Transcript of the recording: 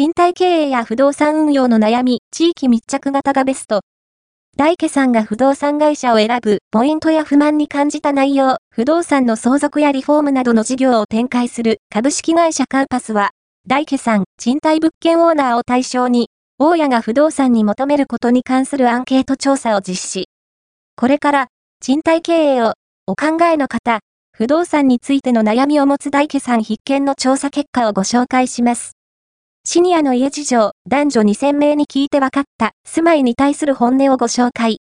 賃貸経営や不動産運用の悩み、地域密着型がベスト。大家さんが不動産会社を選ぶポイントや不満に感じた内容、不動産の相続やリフォームなどの事業を展開する株式会社カウパスは、大家さん、賃貸物件オーナーを対象に、大家が不動産に求めることに関するアンケート調査を実施。これから、賃貸経営をお考えの方、不動産についての悩みを持つ大家さん必見の調査結果をご紹介します。シニアの家事情、男女2000名に聞いて分かった、住まいに対する本音をご紹介。